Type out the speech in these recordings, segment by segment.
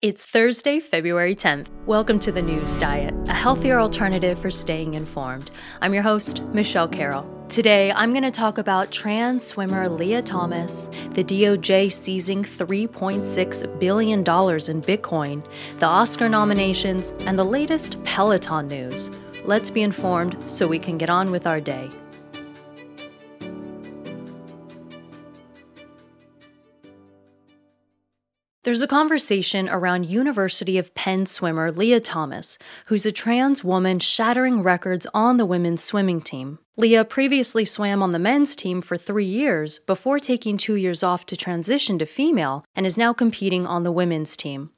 It's Thursday, February 10th. Welcome to the News Diet, a healthier alternative for staying informed. I'm your host, Michelle Carroll. Today, I'm going to talk about trans swimmer Lia Thomas, the DOJ seizing $3.6 billion in Bitcoin, the Oscar nominations, and the latest Peloton news. Let's be informed so we can get on with our day. There's a conversation around University of Penn swimmer Lia Thomas, who's a trans woman shattering records on the women's swimming team. Leah previously swam on the men's team for three years before taking two years off to transition to female and is now competing on the women's team.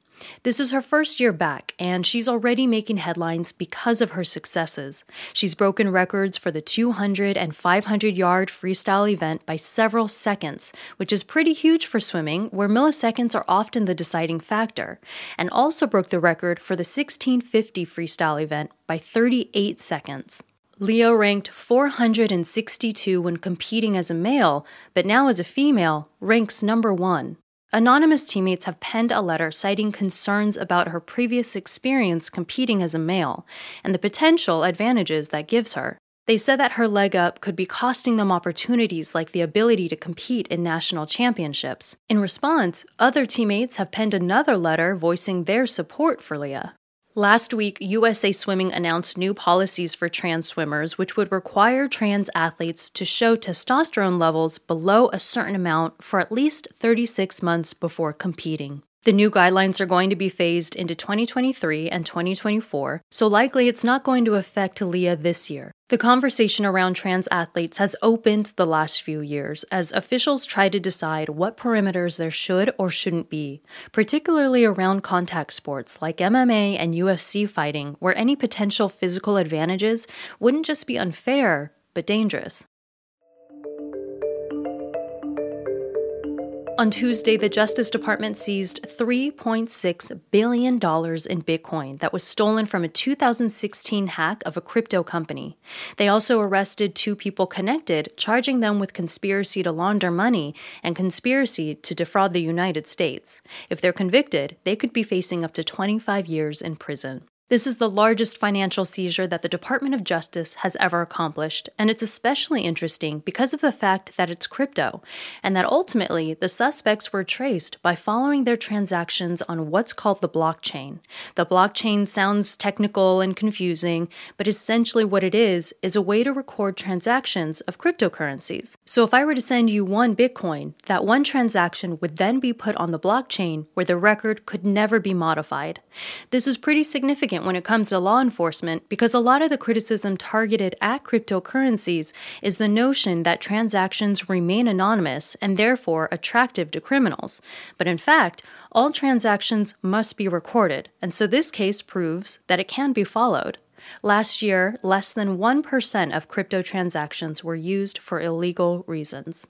This is her first year back, and she's already making headlines because of her successes. She's broken records for the 200 and 500 yard freestyle event by several seconds, which is pretty huge for swimming, where milliseconds are often the deciding factor, and also broke the record for the 1650 freestyle event by 38 seconds. Lia ranked 462 when competing as a male, but now as a female, ranks number one. Anonymous teammates have penned a letter citing concerns about her previous experience competing as a male and the potential advantages that gives her. They said that her leg up could be costing them opportunities like the ability to compete in national championships. In response, other teammates have penned another letter voicing their support for Lia. Last week, USA Swimming announced new policies for trans swimmers, which would require trans athletes to show testosterone levels below a certain amount for at least 36 months before competing. The new guidelines are going to be phased into 2023 and 2024, so likely it's not going to affect Lia this year. The conversation around trans athletes has opened the last few years as officials try to decide what perimeters there should or shouldn't be, particularly around contact sports like MMA and UFC fighting, where any potential physical advantages wouldn't just be unfair, but dangerous. On Tuesday, the Justice Department seized $3.6 billion in Bitcoin that was stolen from a 2016 hack of a crypto company. They also arrested two people connected, charging them with conspiracy to launder money and conspiracy to defraud the United States. If they're convicted, they could be facing up to 25 years in prison. This is the largest financial seizure that the Department of Justice has ever accomplished, and it's especially interesting because of the fact that it's crypto, and that ultimately the suspects were traced by following their transactions on what's called the blockchain. The blockchain sounds technical and confusing, but essentially what it is is a way to record transactions of cryptocurrencies. So if I were to send you one Bitcoin, that one transaction would then be put on the blockchain where the record could never be modified. This is pretty significant when it comes to law enforcement because a lot of the criticism targeted at cryptocurrencies is the notion that transactions remain anonymous and therefore attractive to criminals. But in fact, all transactions must be recorded, and so this case proves that it can be followed. Last year, less than 1% of crypto transactions were used for illegal reasons.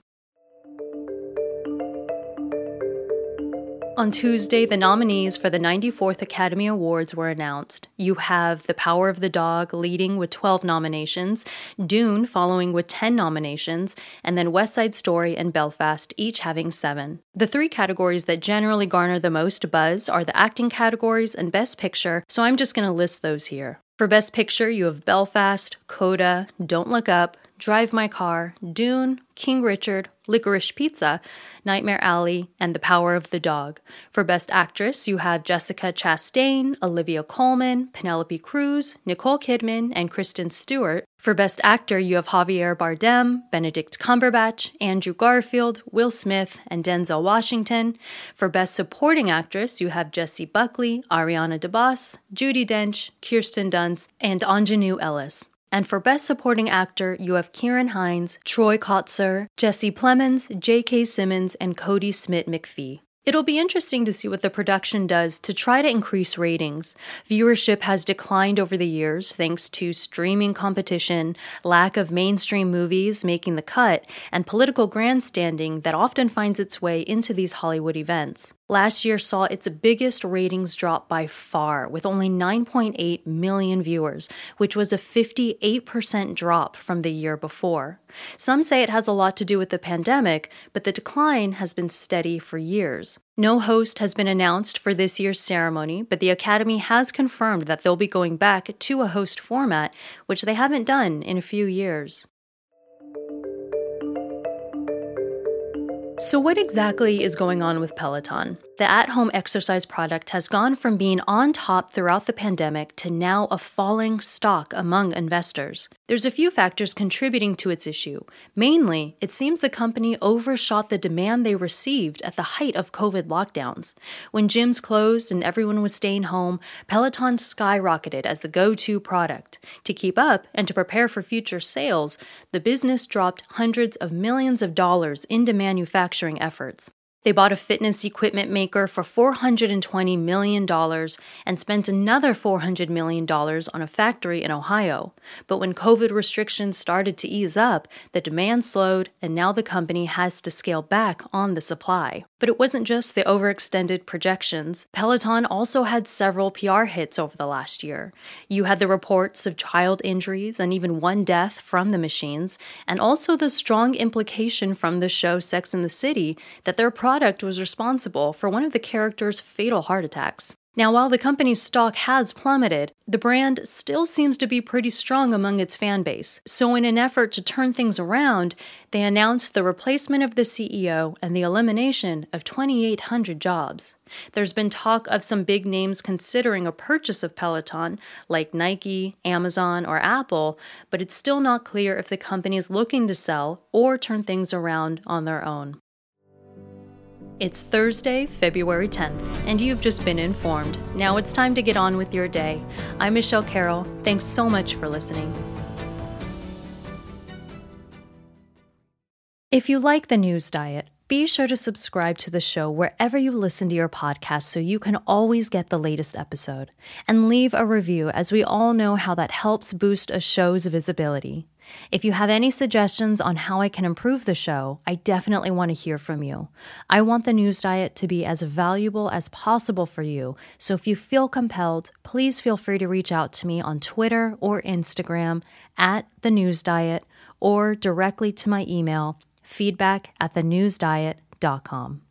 On Tuesday, the nominees for the 94th Academy Awards were announced. You have The Power of the Dog leading with 12 nominations, Dune following with 10 nominations, and then West Side Story and Belfast each having 7. The three categories that generally garner the most buzz are the acting categories and Best Picture, so I'm just going to list those here. For Best Picture, you have Belfast, Coda, Don't Look Up, Drive My Car, Dune, King Richard, Licorice Pizza, Nightmare Alley, and The Power of the Dog. For Best Actress, you have Jessica Chastain, Olivia Colman, Penelope Cruz, Nicole Kidman, and Kristen Stewart. For Best Actor, you have Javier Bardem, Benedict Cumberbatch, Andrew Garfield, Will Smith, and Denzel Washington. For Best Supporting Actress, you have Jessie Buckley, Ariana DeBose, Judi Dench, Kirsten Dunst, and Aunjanue Ellis. And for Best Supporting Actor, you have Ciarán Hinds, Troy Kotsur, Jesse Plemons, J.K. Simmons, and Cody Smit-McPhee. It'll be interesting to see what the production does to try to increase ratings. Viewership has declined over the years thanks to streaming competition, lack of mainstream movies making the cut, and political grandstanding that often finds its way into these Hollywood events. Last year saw its biggest ratings drop by far, with only 9.8 million viewers, which was a 58% drop from the year before. Some say it has a lot to do with the pandemic, but the decline has been steady for years. No host has been announced for this year's ceremony, but the Academy has confirmed that they'll be going back to a host format, which they haven't done in a few years. So, what exactly is going on with Peloton? The at home exercise product has gone from being on top throughout the pandemic to now a falling stock among investors. There's a few factors contributing to its issue. Mainly, it seems the company overshot the demand they received at the height of COVID lockdowns. When gyms closed and everyone was staying home, Peloton skyrocketed as the go to product. To keep up and to prepare for future sales, the business dropped hundreds of millions of dollars into manufacturing efforts. They bought a fitness equipment maker for $420 million and spent another $400 million on a factory in Ohio. But when COVID restrictions started to ease up, the demand slowed, and now the company has to scale back on the supply. But it wasn't just the overextended projections. Peloton also had several PR hits over the last year. You had the reports of child injuries and even one death from the machines, and also the strong implication from the show Sex and the City that their product was responsible for one of the characters' fatal heart attacks. Now, while the company's stock has plummeted, the brand still seems to be pretty strong among its fan base. So, in an effort to turn things around, they announced the replacement of the CEO and the elimination of 2,800 jobs. There's been talk of some big names considering a purchase of Peloton, like Nike, Amazon, or Apple, but it's still not clear if the company is looking to sell or turn things around on their own. It's Thursday, February 10th, and you've just been informed. Now it's time to get on with your day. I'm Michelle Carroll. Thanks so much for listening. If you like the news diet, be sure to subscribe to the show wherever you listen to your podcast so you can always get the latest episode. And leave a review, as we all know how that helps boost a show's visibility. If you have any suggestions on how I can improve the show, I definitely want to hear from you. I want the news diet to be as valuable as possible for you, so if you feel compelled, please feel free to reach out to me on Twitter or Instagram at the news diet or directly to my email feedback at thenewsdiet.com.